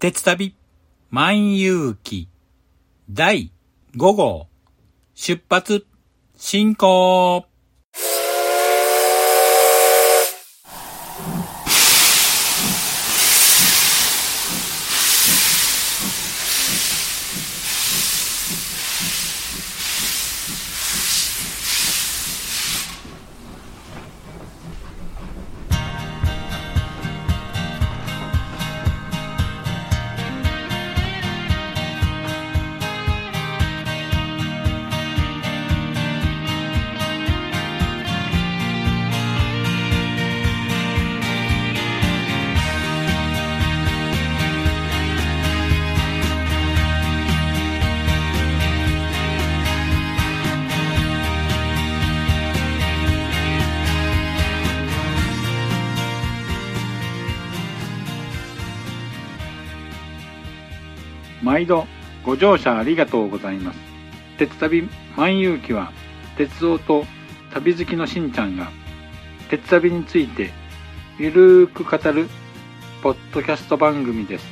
鉄旅万有記第5号出発進行。乗車ありがとうございます。鉄旅万有記は鉄道と旅好きのしんちゃんが鉄旅についてゆるーく語るポッドキャスト番組です。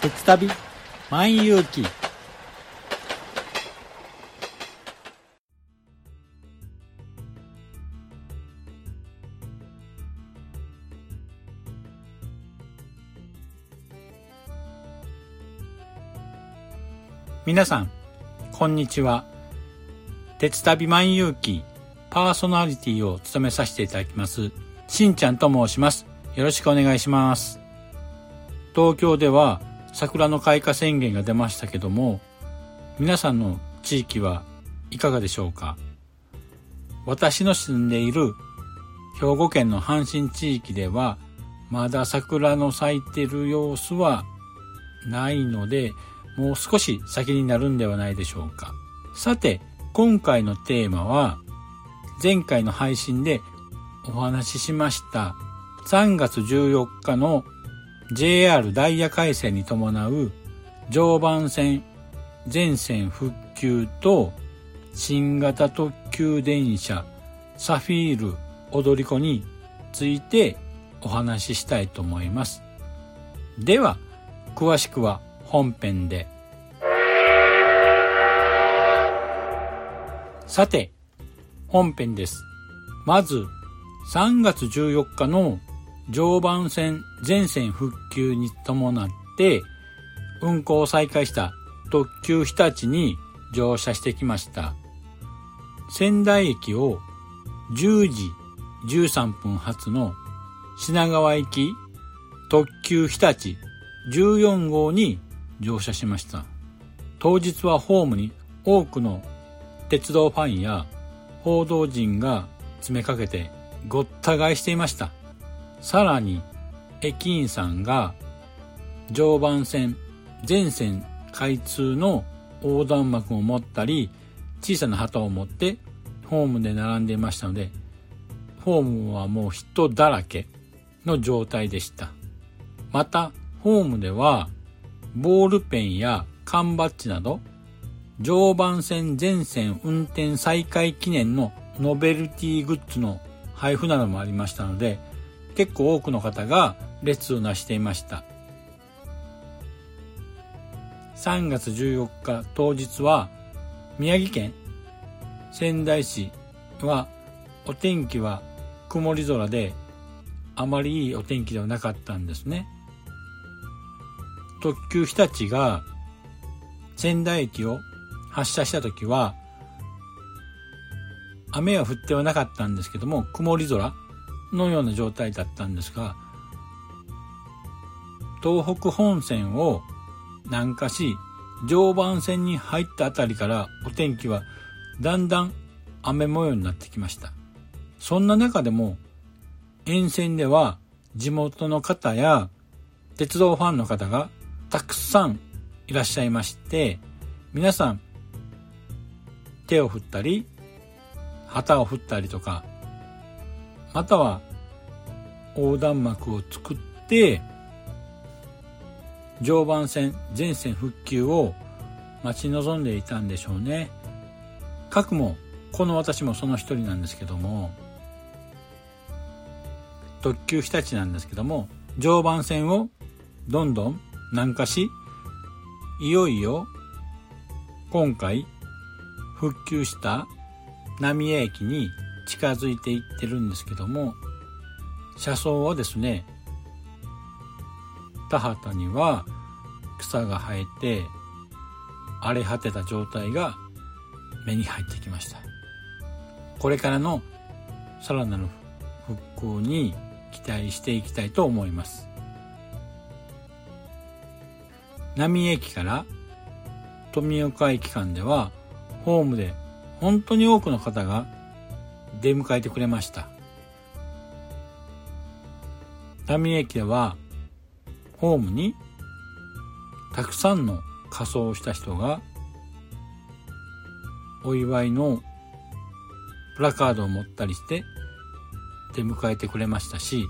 鉄旅万有記皆さん、こんにちは。鉄旅万有記パーソナリティを務めさせていただきます、しんちゃんと申します。よろしくお願いします。東京では桜の開花宣言が出ましたけども、皆さんの地域はいかがでしょうか？私の住んでいる兵庫県の阪神地域では、まだ桜の咲いてる様子はないので、もう少し先になるんではないでしょうか。さて、今回のテーマは、前回の配信でお話ししました3月14日の JR ダイヤ改正に伴う常磐線全線復旧と新型特急電車サフィール踊り子についてお話ししたいと思います。では、詳しくは本編で。さて、本編です。まず、3月14日の常磐線全線復旧に伴って、運行を再開した特急日立に乗車してきました。仙台駅を10時13分発の品川行き特急日立14号に乗車しました。当日はホームに多くの鉄道ファンや報道陣が詰めかけてごった返していました。さらに駅員さんが常磐線全線開通の横断幕を持ったり小さな旗を持ってホームで並んでいましたのでホームはもう人だらけの状態でした。またホームではボールペンや缶バッジなど常磐線全線運転再開記念のノベルティグッズの配布などもありましたので結構多くの方が列をなしていました。3月14日当日は宮城県仙台市はお天気は曇り空であまりいいお天気ではなかったんですね。特急日立が仙台駅を発車した時は雨は降ってはなかったんですけども曇り空のような状態だったんですが東北本線を南下し常磐線に入ったあたりからお天気はだんだん雨模様になってきました。そんな中でも沿線では地元の方や鉄道ファンの方がたくさんいらっしゃいまして皆さん手を振ったり旗を振ったりとかまたは横断幕を作って常磐線全線復旧を待ち望んでいたんでしょうね。かくも、この私もその一人なんですけども、特急日立なんですけども、常磐線をどんどん南下し、いよいよ今回復旧した浪江駅に近づいていってるんですけども、車窓はですね、田畑には草が生えて荒れ果てた状態が目に入ってきました。これからのさらなる復興に期待していきたいと思います。浪江駅から富岡駅間ではホームで本当に多くの方が出迎えてくれました。浪江駅ではホームにたくさんの仮装をした人がお祝いのプラカードを持ったりして出迎えてくれましたし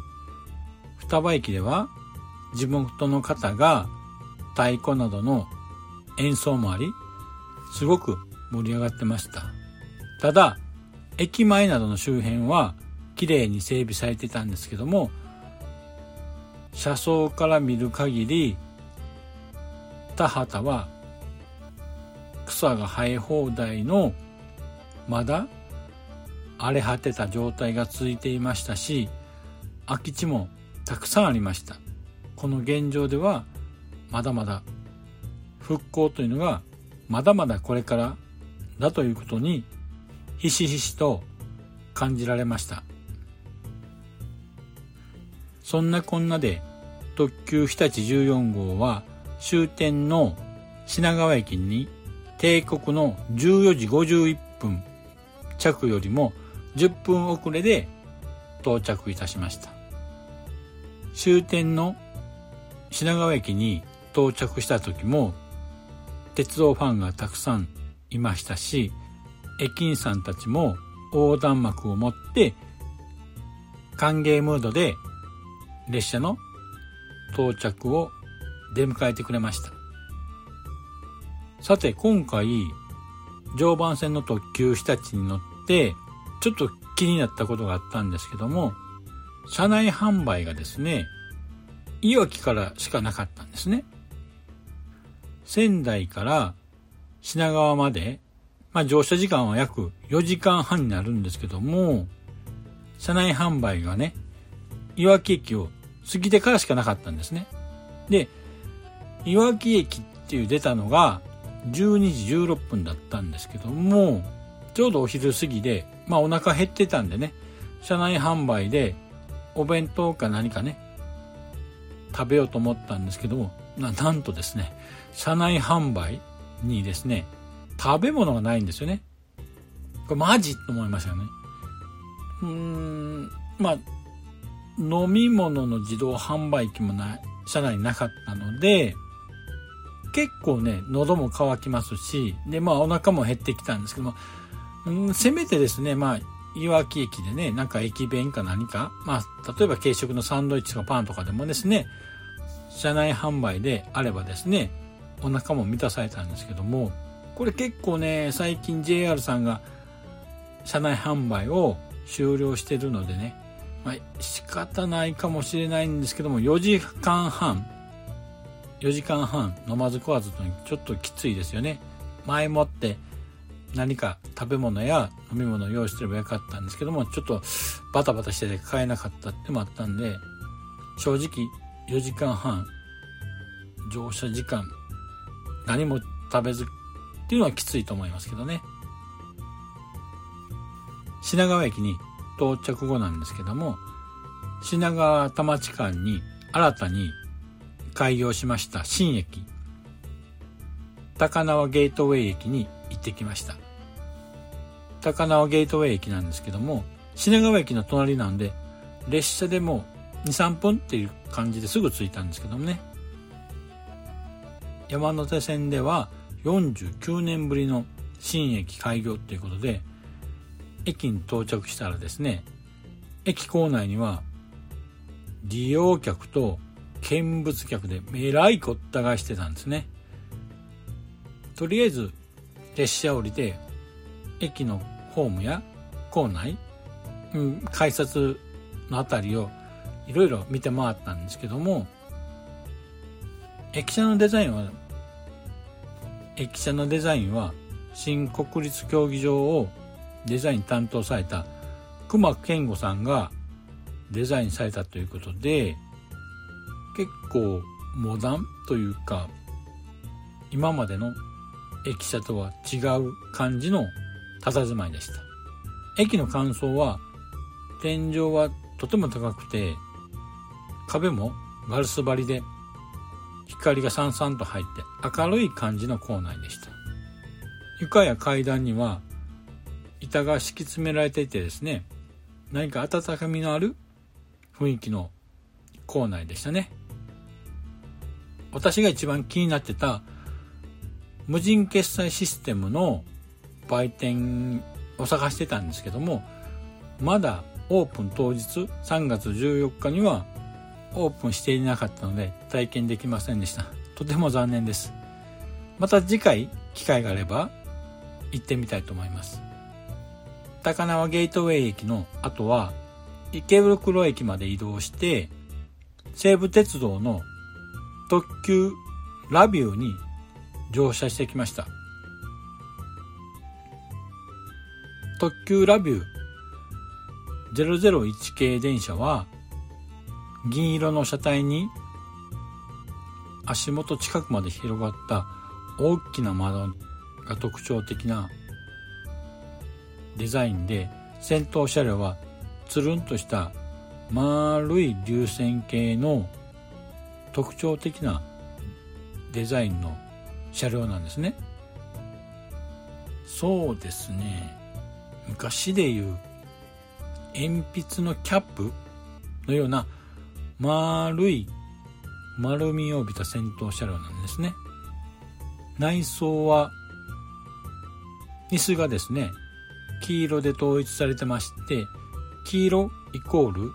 双葉駅では地元の方が太鼓などの演奏もありすごく盛り上がってました。ただ駅前などの周辺は綺麗に整備されてたんですけども車窓から見る限り田畑は草が生え放題のまだ荒れ果てた状態が続いていましたし空き地もたくさんありました。この現状ではまだまだ復興というのがまだまだこれからだということにひしひしと感じられましたそんなこんなで特急日立14号は終点の品川駅に帝国の14時51分着よりも10分遅れで到着いたしました。終点の品川駅に到着した時も鉄道ファンがたくさんいましたし駅員さんたちも横断幕を持って歓迎ムードで列車の到着を出迎えてくれました。さて今回常磐線の特急日立に乗ってちょっと気になったことがあったんですけども車内販売がですねいわきからしかなかったんですね。仙台から品川まで、まあ乗車時間は約4時間半になるんですけども、車内販売がね、いわき駅を過ぎてからしかなかったんですね。で、いわき駅っていう出たのが12時16分だったんですけども、ちょうどお昼過ぎで、まあお腹減ってたんでね、車内販売でお弁当か何かね、食べようと思ったんですけども、ななんとですね、車内販売にですね、食べ物がないんですよね。これマジと思いましたよね。うーん、まあ、飲み物の自動販売機もない、車内になかったので、結構ね、喉も渇きますし、で、まあお腹も減ってきたんですけども、うん、せめてですね、まあ、いわき駅でね、なんか駅弁か何か、まあ、例えば軽食のサンドイッチとかパンとかでもですね、車内販売であればですね、お腹も満たされたんですけども、これ結構ね、最近 JR さんが車内販売を終了してるのでね、まあ、仕方ないかもしれないんですけども、4時間半、4時間半飲まず食わずとちょっときついですよね。前もって何か食べ物や飲み物を用意してればよかったんですけども、ちょっとバタバタしてて買えなかったってもあったんで、正直4時間半、乗車時間、何も食べずっていうのはきついと思いますけどね。品川駅に到着後なんですけども、品川田町間に新たに開業しました新駅、高輪ゲートウェイ駅に行ってきました。高輪ゲートウェイ駅なんですけども、品川駅の隣なんで、列車でも2、3分っていう感じですぐ着いたんですけどもね。山手線では49年ぶりの新駅開業ということで、駅に到着したらですね、駅構内には利用客と見物客でえらいこったがしてたんですね。とりあえず列車降りて駅のホームや構内、うん、改札の辺りをいろいろ見て回ったんですけども駅舎のデザインは駅舎のデザインは新国立競技場をデザイン担当された熊健吾さんがデザインされたということで結構モダンというか今までの駅舎とは違う感じの佇まいでした。駅の感想は天井はとても高くて壁もガラス張りで光がさんさんと入って明るい感じの構内でした。床や階段には板が敷き詰められていてですね何か温かみのある雰囲気の構内でしたね。私が一番気になってた無人決済システムの売店を探してたんですけどもまだオープン当日3月14日にはオープンしていなかったので体験できませんでした。とても残念です。また次回機会があれば行ってみたいと思います。高輪ゲートウェイ駅の後は池袋駅まで移動して西武鉄道の特急ラビューに乗車してきました。特急ラビュー001系電車は銀色の車体に足元近くまで広がった大きな窓が特徴的なデザインで先頭車両はつるんとした丸い流線形の特徴的なデザインの車両なんですね。そうですね。昔でいう鉛筆のキャップのような丸い丸みを帯びた先頭車両なんですね。内装は椅子がですね黄色で統一されてまして黄色イコール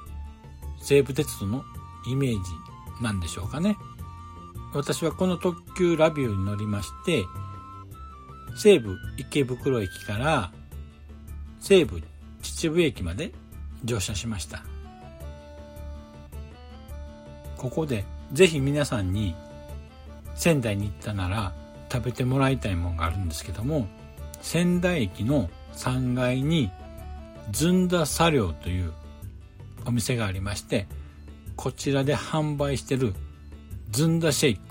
西武鉄道のイメージなんでしょうかね。私はこの特急ラビューに乗りまして西武池袋駅から西武秩父駅まで乗車しました。ここでぜひ皆さんに仙台に行ったなら食べてもらいたいものがあるんですけども仙台駅の3階にずんだ茶寮というお店がありましてこちらで販売してるずんだシェイク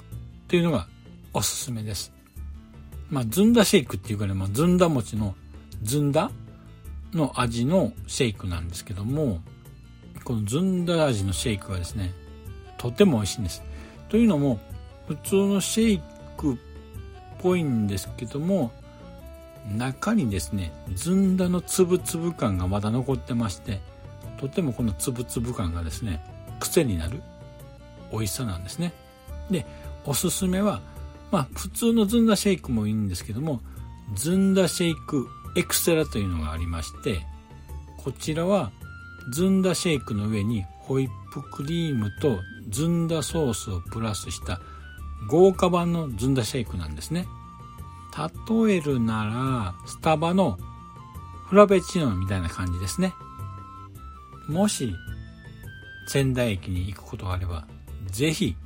というのがおすすめです。まあ、ずんだシェイクっていうかね、まあ、ずんだ餅のずんだの味のシェイクなんですけども、このずんだ味のシェイクはですね、とても美味しいんです。というのも、普通のシェイクっぽいんですけども、中にですね、ずんだのつぶつぶ感がまだ残ってまして、とてもこのつぶつぶ感がですね、癖になる美味しさなんですね。で、おすすめは、まあ普通のずんだシェイクもいいんですけども、ずんだシェイクエクステラというのがありまして、こちらはずんだシェイクの上にホイップクリームとずんだソースをプラスした豪華版のずんだシェイクなんですね。例えるなら、スタバのフラペチーノみたいな感じですね。もし、仙台駅に行くことがあれば、ぜひ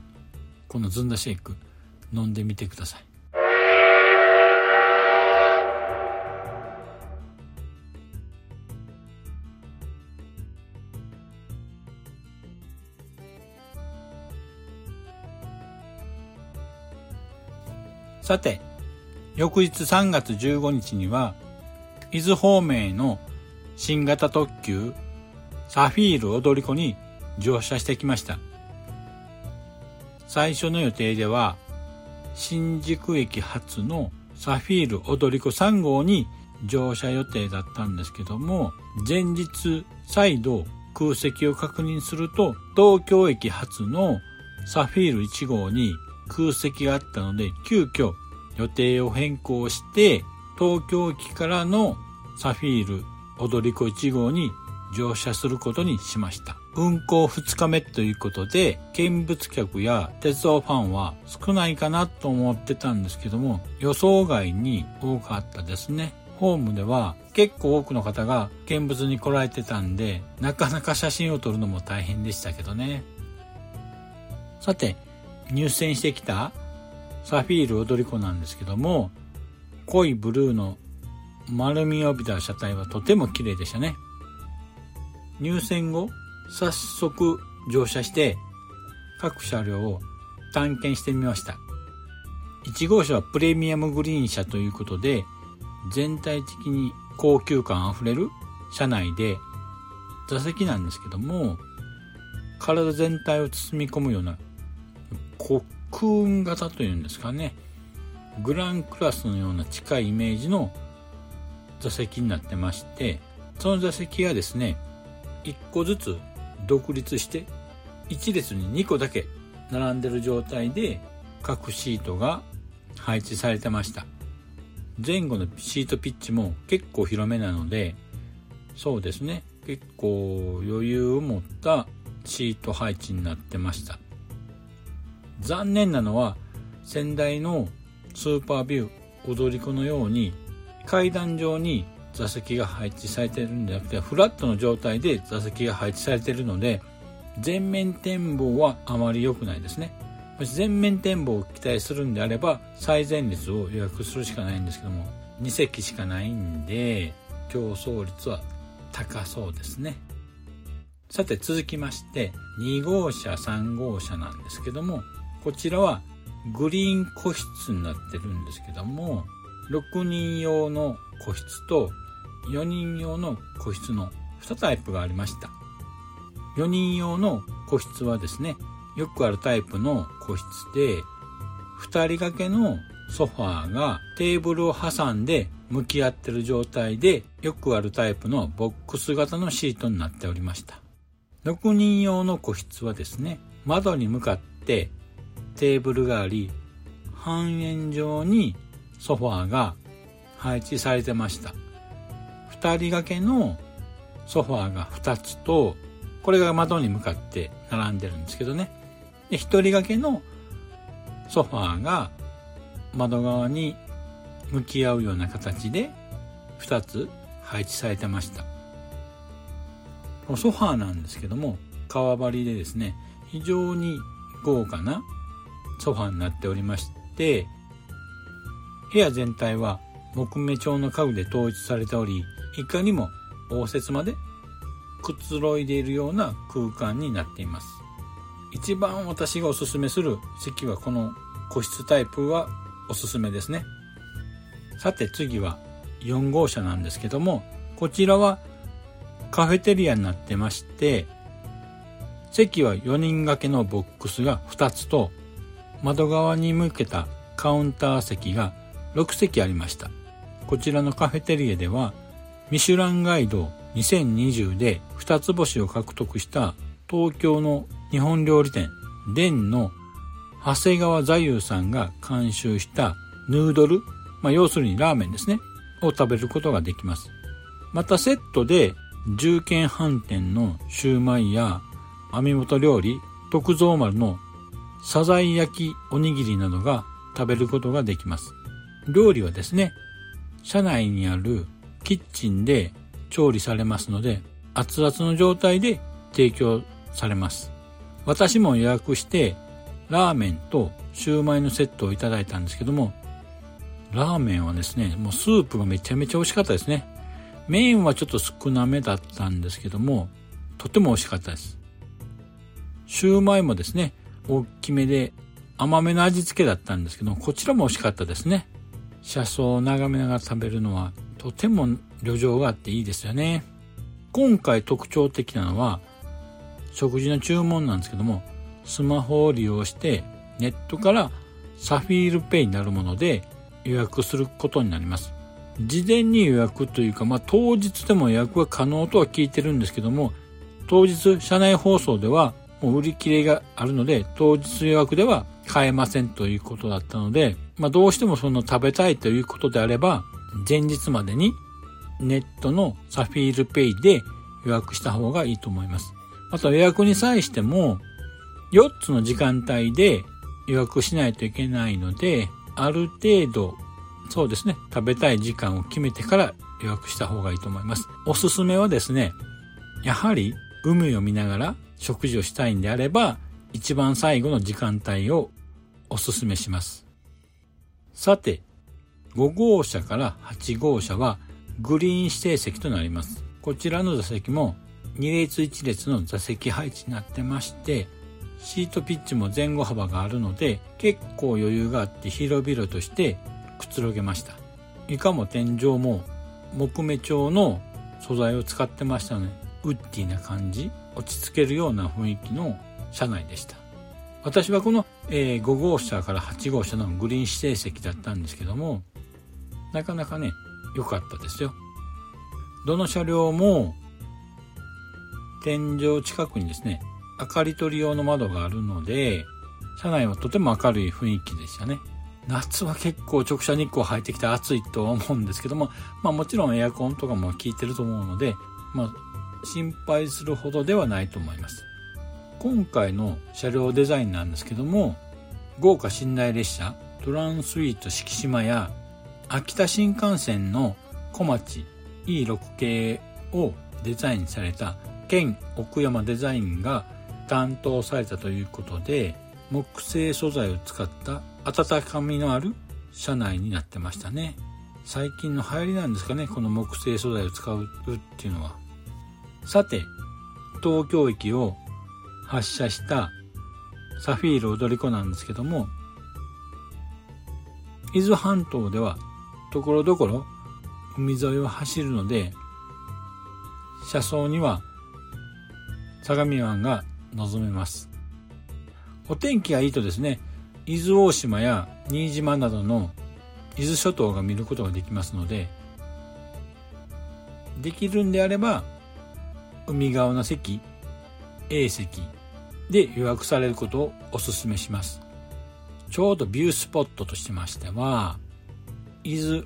このずんだシェイク飲んでみてくださいさて翌日3月15日には伊豆方面への新型特急サフィール踊り子に乗車してきました。最初の予定では新宿駅発のサフィール踊り子3号に乗車予定だったんですけども前日再度空席を確認すると東京駅発のサフィール1号に空席があったので急遽予定を変更して東京駅からのサフィール踊り子1号に乗車することにしました運行2日目ということで、見物客や鉄道ファンは少ないかなと思ってたんですけども、予想外に多かったですね。ホームでは結構多くの方が見物に来られてたんで、なかなか写真を撮るのも大変でしたけどね。さて、入選してきたサフィール踊り子なんですけども、濃いブルーの丸みを帯びた車体はとても綺麗でしたね。入線後、早速乗車して各車両を探検してみました。1号車はプレミアムグリーン車ということで全体的に高級感あふれる車内で座席なんですけども体全体を包み込むようなコクーン型というんですかね。グランクラスのような近いイメージの座席になってましてその座席がですね1個ずつ独立して1列に2個だけ並んでる状態で各シートが配置されてました。前後のシートピッチも結構広めなのでそうですね。結構余裕を持ったシート配置になってました。残念なのは先代のスーパービュー踊り子のように階段上に座席が配置されてるんじゃなくてフラットの状態で座席が配置されてるので全面展望はあまり良くないですね。もし全面展望を期待するんであれば最前列を予約するしかないんですけども2席しかないんで競争率は高そうですね。さて続きまして2号車3号車なんですけどもこちらはグリーン個室になってるんですけども6人用の個室と4人用の個室の2タイプがありました。4人用の個室はですねよくあるタイプの個室で2人掛けのソファーがテーブルを挟んで向き合ってる状態でよくあるタイプのボックス型のシートになっておりました。6人用の個室はですね窓に向かってテーブルがあり半円状にソファーが配置されてました。2人掛けのソファーが2つとこれが窓に向かって並んでるんですけどね。で1人掛けのソファーが窓側に向き合うような形で2つ配置されてました。ソファーなんですけども革張りでですね非常に豪華なソファになっておりまして部屋全体は木目調の家具で統一されておりいかにも応接までくつろいでいるような空間になっています。一番私がおすすめする席はこの個室タイプはおすすめですね。さて次は4号車なんですけどもこちらはカフェテリアになってまして席は4人掛けのボックスが2つと窓側に向けたカウンター席が6席ありました。こちらのカフェテリエでは、ミシュランガイド2020で2つ星を獲得した東京の日本料理店、デンの長谷川座右さんが監修したヌードル、まあ、要するにラーメンですね、を食べることができます。またセットで重慶飯店のシューマイや網元料理、徳蔵丸のサザエ焼きおにぎりなどが食べることができます。料理はですね、車内にあるキッチンで調理されますので、熱々の状態で提供されます。私も予約して、ラーメンとシューマイのセットをいただいたんですけども、ラーメンはですね、もうスープがめちゃめちゃ美味しかったですね。麺はちょっと少なめだったんですけども、とても美味しかったです。シューマイもですね、大きめで甘めの味付けだったんですけどこちらも美味しかったですね。車窓を眺めながら食べるのはとても旅情があっていいですよね。今回特徴的なのは食事の注文なんですけどもスマホを利用してネットからサフィールペイになるもので予約することになります。事前に予約というか、まあ、当日でも予約は可能とは聞いてるんですけども当日車内放送ではもう売り切れがあるので、当日予約では買えませんということだったので、まあどうしてもその食べたいということであれば、前日までにネットのサフィールペイで予約した方がいいと思います。あと予約に際しても、4つの時間帯で予約しないといけないので、ある程度、そうですね、食べたい時間を決めてから予約した方がいいと思います。おすすめはですね、やはり海を見ながら食事をしたいんであれば、一番最後の時間帯をおすすめします。さて、5号車から8号車はグリーン指定席となります。こちらの座席も2列1列の座席配置になってまして、シートピッチも前後幅があるので結構余裕があって広々としてくつろげました。いかも天井も木目調の素材を使ってましたので、ウッディな感じ、落ち着けるような雰囲気の車内でした。私はこの、えー、5号車から8号車のグリーン指定席だったんですけども、なかなかね、良かったですよ。どの車両も天井近くにですね、明かり取り用の窓があるので、車内はとても明るい雰囲気でしたね。夏は結構直射日光入ってきて暑いとは思うんですけども、まあもちろんエアコンとかも効いてると思うので、まあ心配するほどではないと思います。今回の車両デザインなんですけども、豪華寝台列車、トランスイート四季島や秋田新幹線の小町 E6 系をデザインされた県奥山デザインが担当されたということで木製素材を使った温かみのある車内になってましたね最近の流行りなんですかねこの木製素材を使うっていうのはさて東京駅を発車したサフィール踊り子なんですけども伊豆半島ではところどころ海沿いを走るので車窓には相模湾が望めます。お天気がいいとですね伊豆大島や新島などの伊豆諸島が見ることができますのでできるんであれば海側の席 A 席で予約されることをお勧めしますちょうどビュースポットとしましては伊豆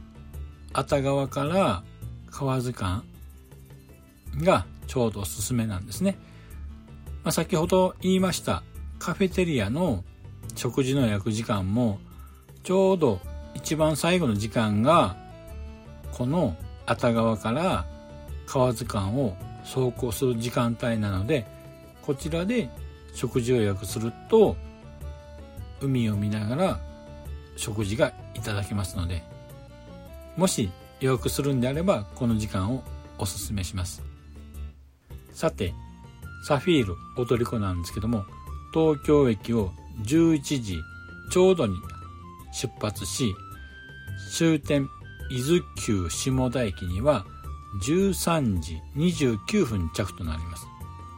熱川から河津間がちょうどおすすめなんですね。まあ、先ほど言いましたカフェテリアの食事の予約時間もちょうど一番最後の時間がこの熱川から河津間を走行する時間帯なのでこちらで食事を予約すると海を見ながら食事がいただけますのでもし予約するんであればこの時間をおすすめします。さてサフィール踊り子なんですけども東京駅を11時ちょうどに出発し終点伊豆急下田駅には13時29分着となります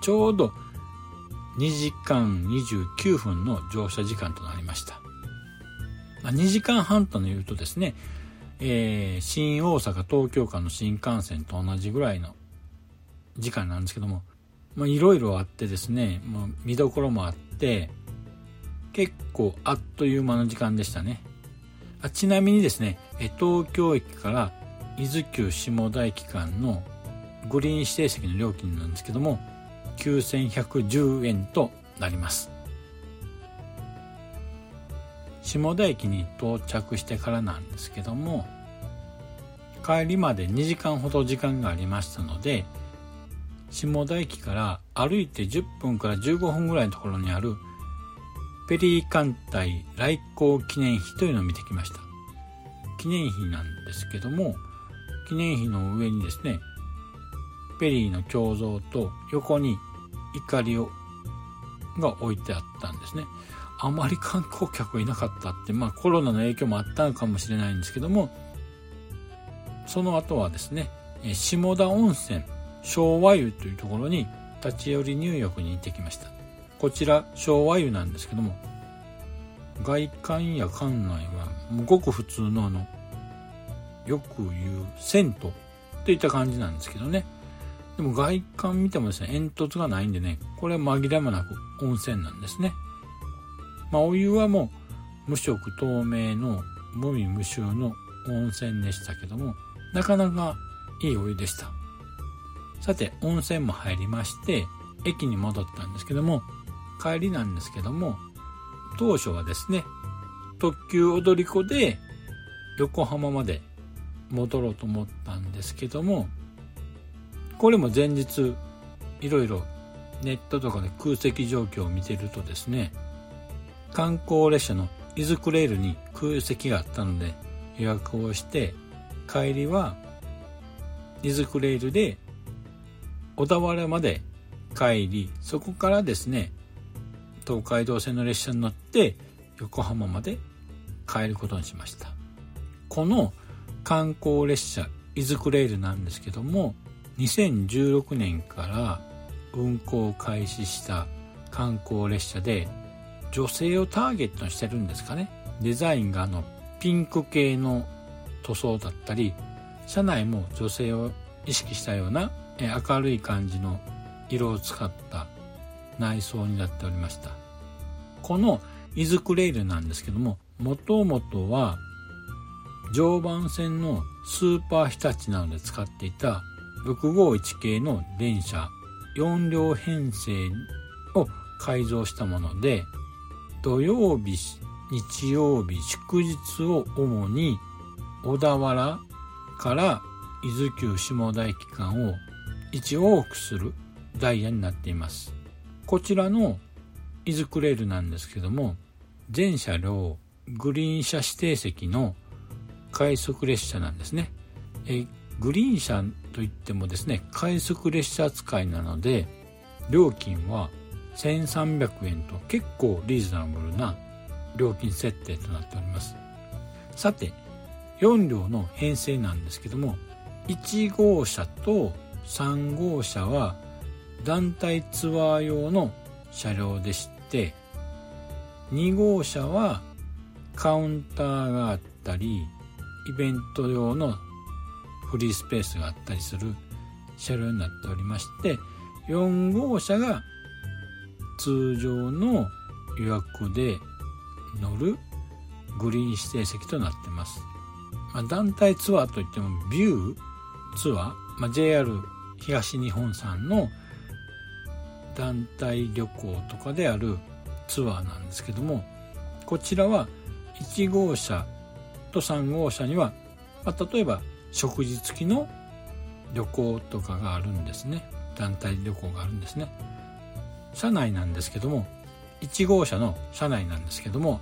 ちょうど2時間29分の乗車時間となりました、まあ、2時間半というとですねえー、新大阪東京間の新幹線と同じぐらいの時間なんですけども、いろいろあってですね、もう見どころもあって、結構あっという間の時間でしたね。あちなみにですね、東京駅から伊豆急下田駅間のグリーン指定席の料金なんですけども、9110円となります。下田駅に到着してからなんですけども帰りまで2時間ほど時間がありましたので下田駅から歩いて10分から15分ぐらいのところにあるペリー艦隊来航記念碑というのを見てきました記念碑なんですけども記念碑の上にですねペリーの胸像と横に怒りをが置いてあったんですねあまり観光客いなかったって、まあコロナの影響もあったのかもしれないんですけども、その後はですね、下田温泉昭和湯というところに立ち寄り入浴に行ってきました。こちら昭和湯なんですけども、外観や館内はごく普通のあの、よく言う銭湯といった感じなんですけどね。でも外観見てもですね、煙突がないんでね、これは紛れもなく温泉なんですね。まあ、お湯はもう無色透明の無味無臭の温泉でしたけども、なかなかいいお湯でした。さて、温泉も入りまして、駅に戻ったんですけども帰りなんですけども当初はですね特急踊り子で横浜まで戻ろうと思ったんですけどもこれも前日いろいろネットとかで空席状況を見てるとですね観光列車のイズクレールに空席があったので予約をして帰りはイズクレールで小田原まで帰りそこからですね東海道線の列車に乗って横浜まで帰ることにしました。この観光列車イズクレールなんですけども2016年から運行を開始した観光列車で女性をターゲットにしてるんですかね。デザインがあのピンク系の塗装だったり車内も女性を意識したような明るい感じの色を使った内装になっておりました。このイズクレイルなんですけどももともとは常磐線のスーパー日立などで使っていた651系の電車4両編成を改造したもので土曜日日曜日祝日を主に小田原から伊豆急下田駅間を1往復するダイヤになっています。こちらのイズクレールなんですけども全車両グリーン車指定席の快速列車なんですね。えグリーン車といってもですね快速列車扱いなので料金は1300円と結構リーズナブルな料金設定となっております。さて4両の編成なんですけども1号車と3号車は団体ツアー用の車両でして2号車はカウンターがあったりイベント用のフリースペースがあったりする車両になっておりまして4号車が通常の予約で乗るグリーン指定席となってます、まあ、団体ツアーといってもビューツアー、まあ、JR 東日本さんの団体旅行とかであるツアーなんですけどもこちらは1号車と3号車には、まあ、例えば食事付きの旅行とかがあるんですね。団体旅行があるんですね。車内なんですけども1号車の車内なんですけども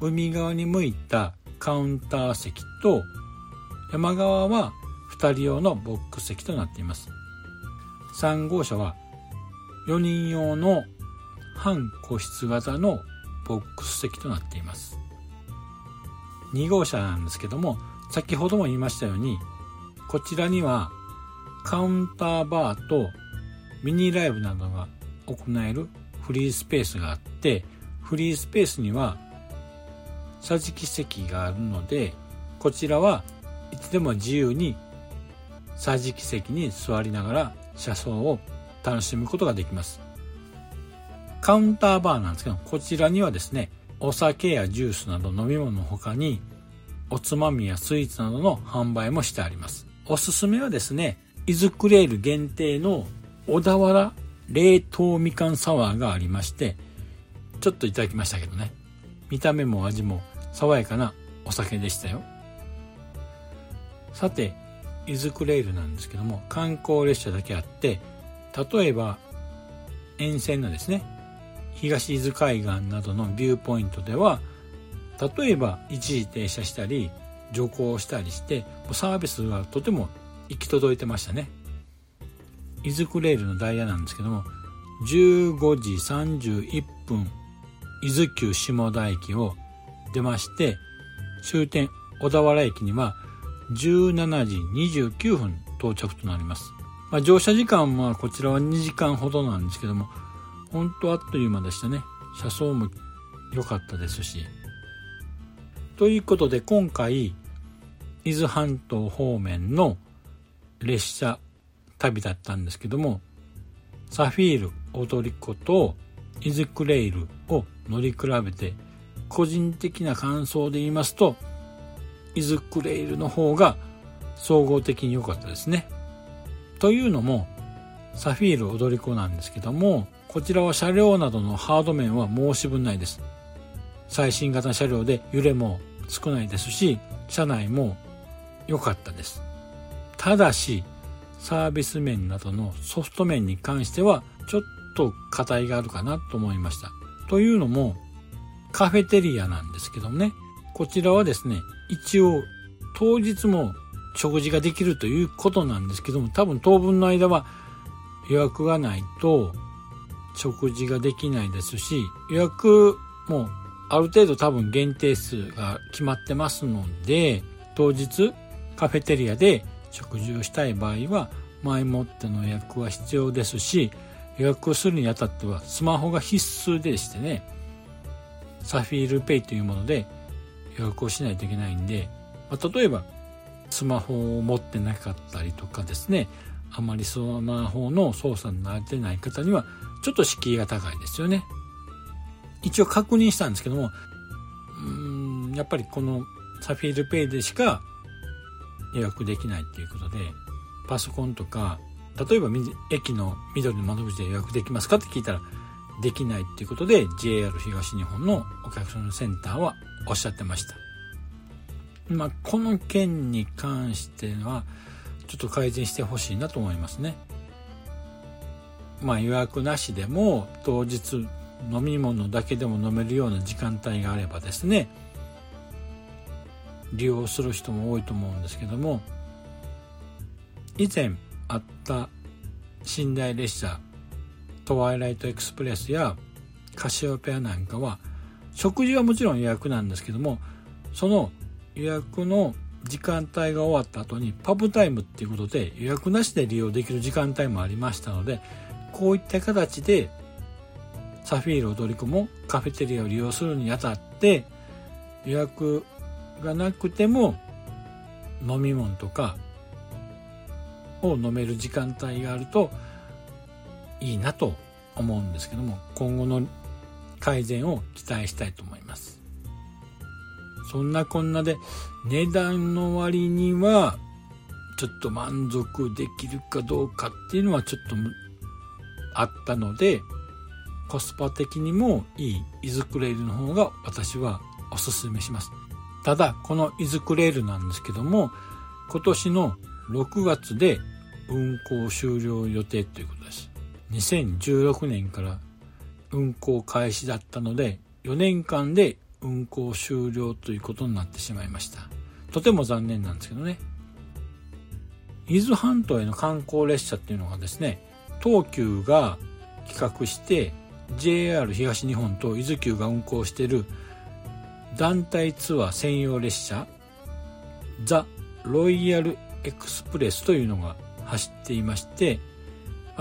海側に向いたカウンター席と山側は2人用のボックス席となっています。3号車は4人用の半個室型のボックス席となっています。2号車なんですけども先ほども言いましたようにこちらにはカウンターバーとミニライブなどが行えるフリースペースがあってフリースペースには桟敷席があるのでこちらはいつでも自由に桟敷席に座りながら車窓を楽しむことができます。カウンターバーなんですけどこちらにはですねお酒やジュースなど飲み物の他におつまみやスイーツなどの販売もしてあります。おすすめはですねイズクレール限定の小田原冷凍みかんサワーがありましてちょっといただきましたけどね。見た目も味も爽やかなお酒でしたよ。さてイズクレールなんですけども観光列車だけあって例えば沿線のですね東伊豆海岸などのビューポイントでは例えば一時停車したり徐行したりしてサービスがとても行き届いてましたね伊豆クレールのダイヤなんですけども15時31分伊豆急下田駅を出まして終点小田原駅には17時29分到着となります。まあ、乗車時間はこちらは2時間ほどなんですけども、本当あっという間でしたね。車窓も良かったですし。ということで今回、伊豆半島方面の列車旅だったんですけども、サフィール踊り子とイズクレイルを乗り比べて、個人的な感想で言いますと、イズクレイルの方が総合的に良かったですね。というのも、サフィール踊り子なんですけども、こちらは車両などのハード面は申し分ないです。最新型車両で揺れも少ないですし、車内も良かったです。ただし、サービス面などのソフト面に関してはちょっと課題があるかなと思いました。というのも、カフェテリアなんですけどもね、こちらはですね、一応当日も食事ができるということなんですけども、多分当分の間は予約がないと食事ができないですし、予約もある程度多分限定数が決まってますので、当日カフェテリアで食事をしたい場合は前もっての予約は必要ですし、予約をするにあたってはスマホが必須でしてね、サフィールペイというもので予約をしないといけないんで、まあ、例えばスマホを持ってなかったりとかですね、あまりスマホの操作に慣れてない方にはちょっと敷居が高いですよね。一応確認したんですけども、うん、やっぱりこのサフィールペイでしか予約できないっていうことで、パソコンとか、例えば駅の緑の窓口で予約できますかって聞いたら、できないっていうことで JR 東日本のお客さんのセンターはおっしゃってました。まあ、この件に関しては、ちょっと改善してほしいなと思いますね。まあ予約なしでも当日飲み物だけでも飲めるような時間帯があればですね、利用する人も多いと思うんですけども、以前あった寝台列車トワイライトエクスプレスやカシオペアなんかは食事はもちろん予約なんですけどもその予約の時間帯が終わった後にパブタイムっていうことで予約なしで利用できる時間帯もありましたのでこういった形でサフィール踊り子もカフェテリアを利用するにあたって予約がなくても飲み物とかを飲める時間帯があるといいなと思うんですけども今後の改善を期待したいと思います。そんなこんなで値段の割にはちょっと満足できるかどうかっていうのはちょっとあったのでコスパ的にもいいイズクレールの方が私はおすすめします。ただこのイズクレールなんですけども今年の6月で運行終了予定ということです。2016年から運行開始だったので4年間で運行終了ということになってしまいました。とても残念なんですけどね。伊豆半島への観光列車っていうのがですね東急が企画して JR 東日本と伊豆急が運行している団体ツアー専用列車ザ・ロイヤルエクスプレスというのが走っていまして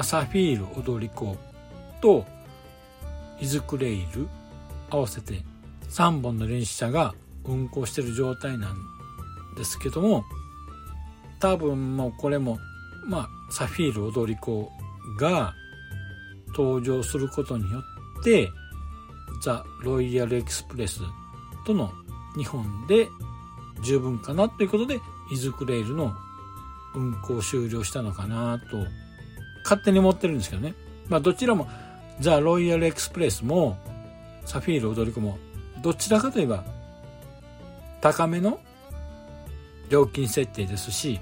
サフィール踊り子とイズクレイル合わせて3本の連車が運行している状態なんですけども多分もうこれもまあサフィール踊り子が登場することによってザ・ロイヤルエクスプレスとの2本で十分かなということでイズクレイルの運行終了したのかなと勝手に思ってるんですけどね。まあどちらもザ・ロイヤルエクスプレスもサフィール踊り子もどちらかといえば高めの料金設定ですし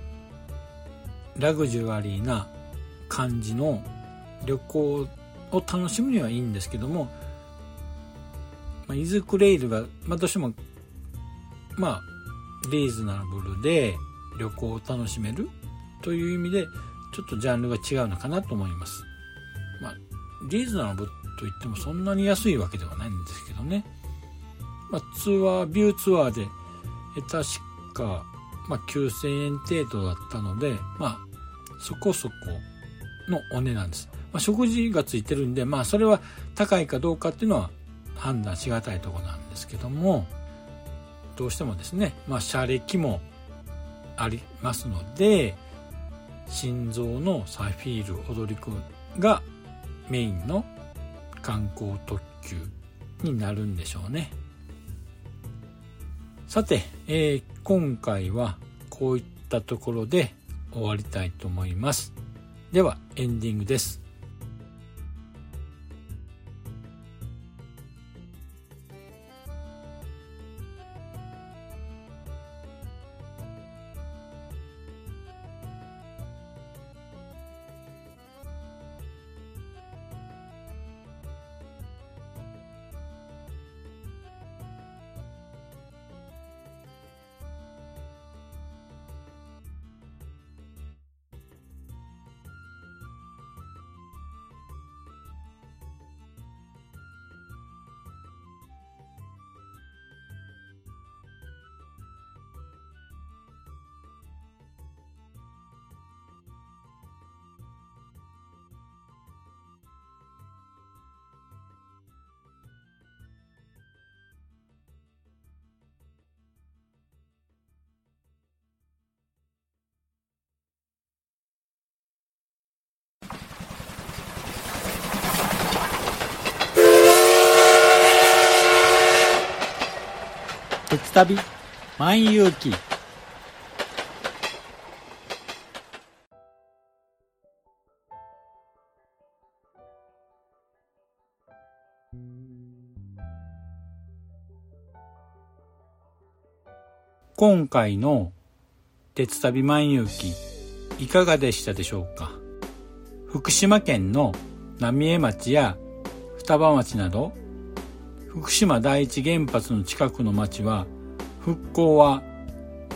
ラグジュアリーな感じの旅行を楽しむにはいいんですけども、まあ、イズクレイルが、まあ、どうしてもまあリーズナブルで旅行を楽しめるという意味でちょっとジャンルが違うのかなと思います。まあ、リーズナブルといってもそんなに安いわけではないんですけどね。まあ、ツアー、ビューツアーで、確か、まあ、9000円程度だったので、まあ、そこそこのお値段です。まあ、食事がついてるんで、まあ、それは高いかどうかっていうのは判断しがたいとこなんですけども、どうしてもですね、まあ、車歴もありますので、心臓のサフィール踊り子がメインの観光特急になるんでしょうね。さて、えー、今回はこういったところで終わりたいと思います。ではエンディングです。鉄旅万有記。今回の鉄旅万有記いかがでしたでしょうか？福島県の浪江町や双葉町など福島第一原発の近くの町は復興は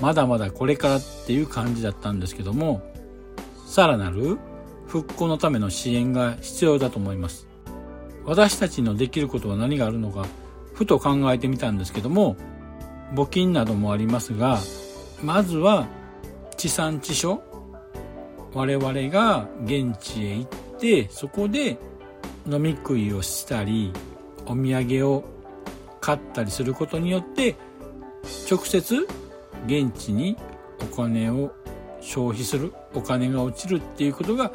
まだまだこれからっていう感じだったんですけどもさらなる復興のための支援が必要だと思います。私たちのできることは何があるのかふと考えてみたんですけども募金などもありますがまずは地産地消我々が現地へ行ってそこで飲み食いをしたりお土産を買ったりすることによって直接現地にお金を消費するお金が落ちるっていうことが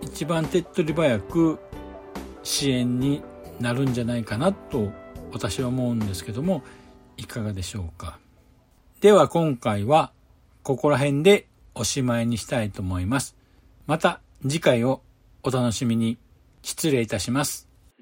一番手っ取り早く支援になるんじゃないかなと私は思うんですけどもいかがでしょうか？では今回はここら辺でおしまいにしたいと思います。また次回をお楽しみに。失礼いたします。